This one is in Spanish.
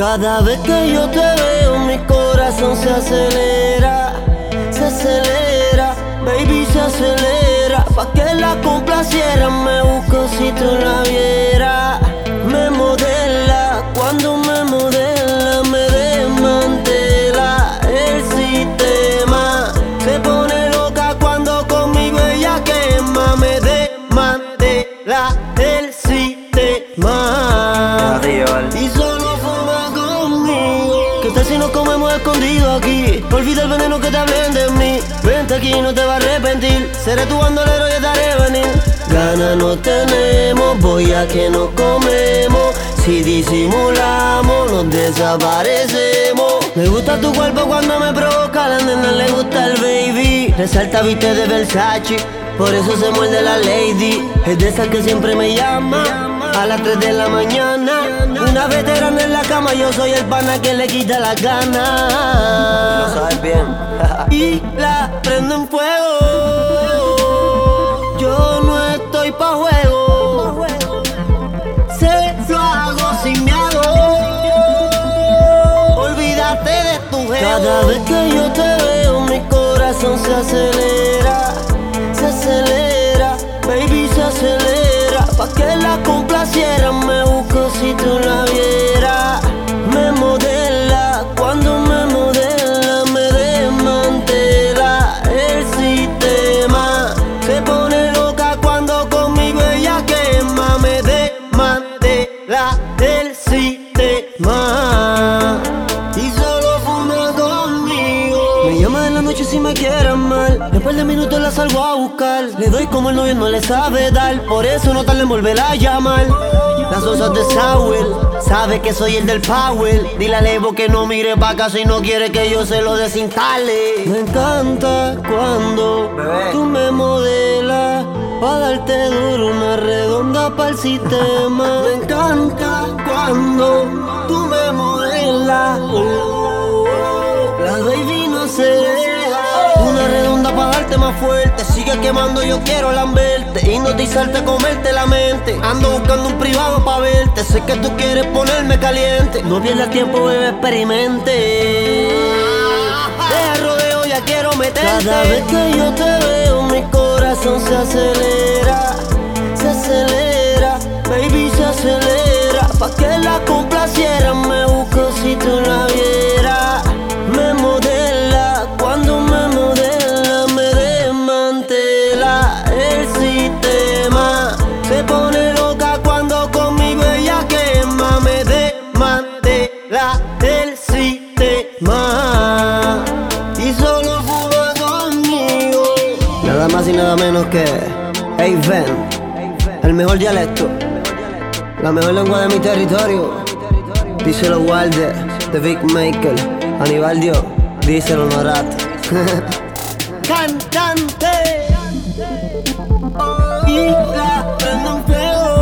Cada vez que yo te veo, mi corazón se acelera, se acelera, baby se acelera. Pa' que la complaciera, me busco si tú la vieras. Nos comemos escondido aquí? Olvida el veneno que te hablen de mí. Vente aquí, no te va a arrepentir. Seré tu bandolero y estaré venir. Ganas no tenemos, voy a que nos comemos. Si disimulamos, nos desaparecemos. Me gusta tu cuerpo cuando me provoca, la nena le gusta el baby. Resalta, viste de Versace, por eso se muerde la lady. Es de esas que siempre me llama a las 3 de la mañana. Una veterana en la cama, yo soy el pana que le quita las ganas. Lo sabes bien. y la prendo en fuego. Yo no estoy pa' juego. Se lo hago sin miedo. Olvídate de tu jefe. Cada vez que yo te veo, mi corazón se acelera. Desmantela el sistema. Y solo fuma conmigo. Me llama en la noche si me quiere mal. Después de minutos la salgo a buscar. Le doy como el novio no le sabe dar. Por eso no tarda en volver a llamar. Las osas de Sowell. Sabe que soy el del Power. Dile a Levo que no mire pa' acá si no quiere que yo se lo desinstale. Me encanta cuando Bebé. tú me modelas. Pa' darte duro una redonda para el sistema. Me encanta tú me modelas. Oh, la baby no se. Una redonda para darte más fuerte. Sigue quemando, yo quiero lamberte. Hipnotizarte, comerte la mente. Ando buscando un privado para verte. Sé que tú quieres ponerme caliente. No pierdas tiempo, bebé, experimente. Deja rodeo, ya quiero meterte. Cada vez que yo te veo, mi corazón se acelera. Pa' que la complaciera, me busco si tú la vieras. Me modela, cuando me modela, me desmantela el sistema. Se pone loca cuando conmigo ella quema, me desmantela el sistema. Y solo fuma conmigo. Nada más y nada menos que Aven, el mejor dialecto, la mejor lengua de mi territorio. Díselo Walde, The Big Maker, Aníbal Dio, díselo Norat. Cantante. Y la prendo en fuego.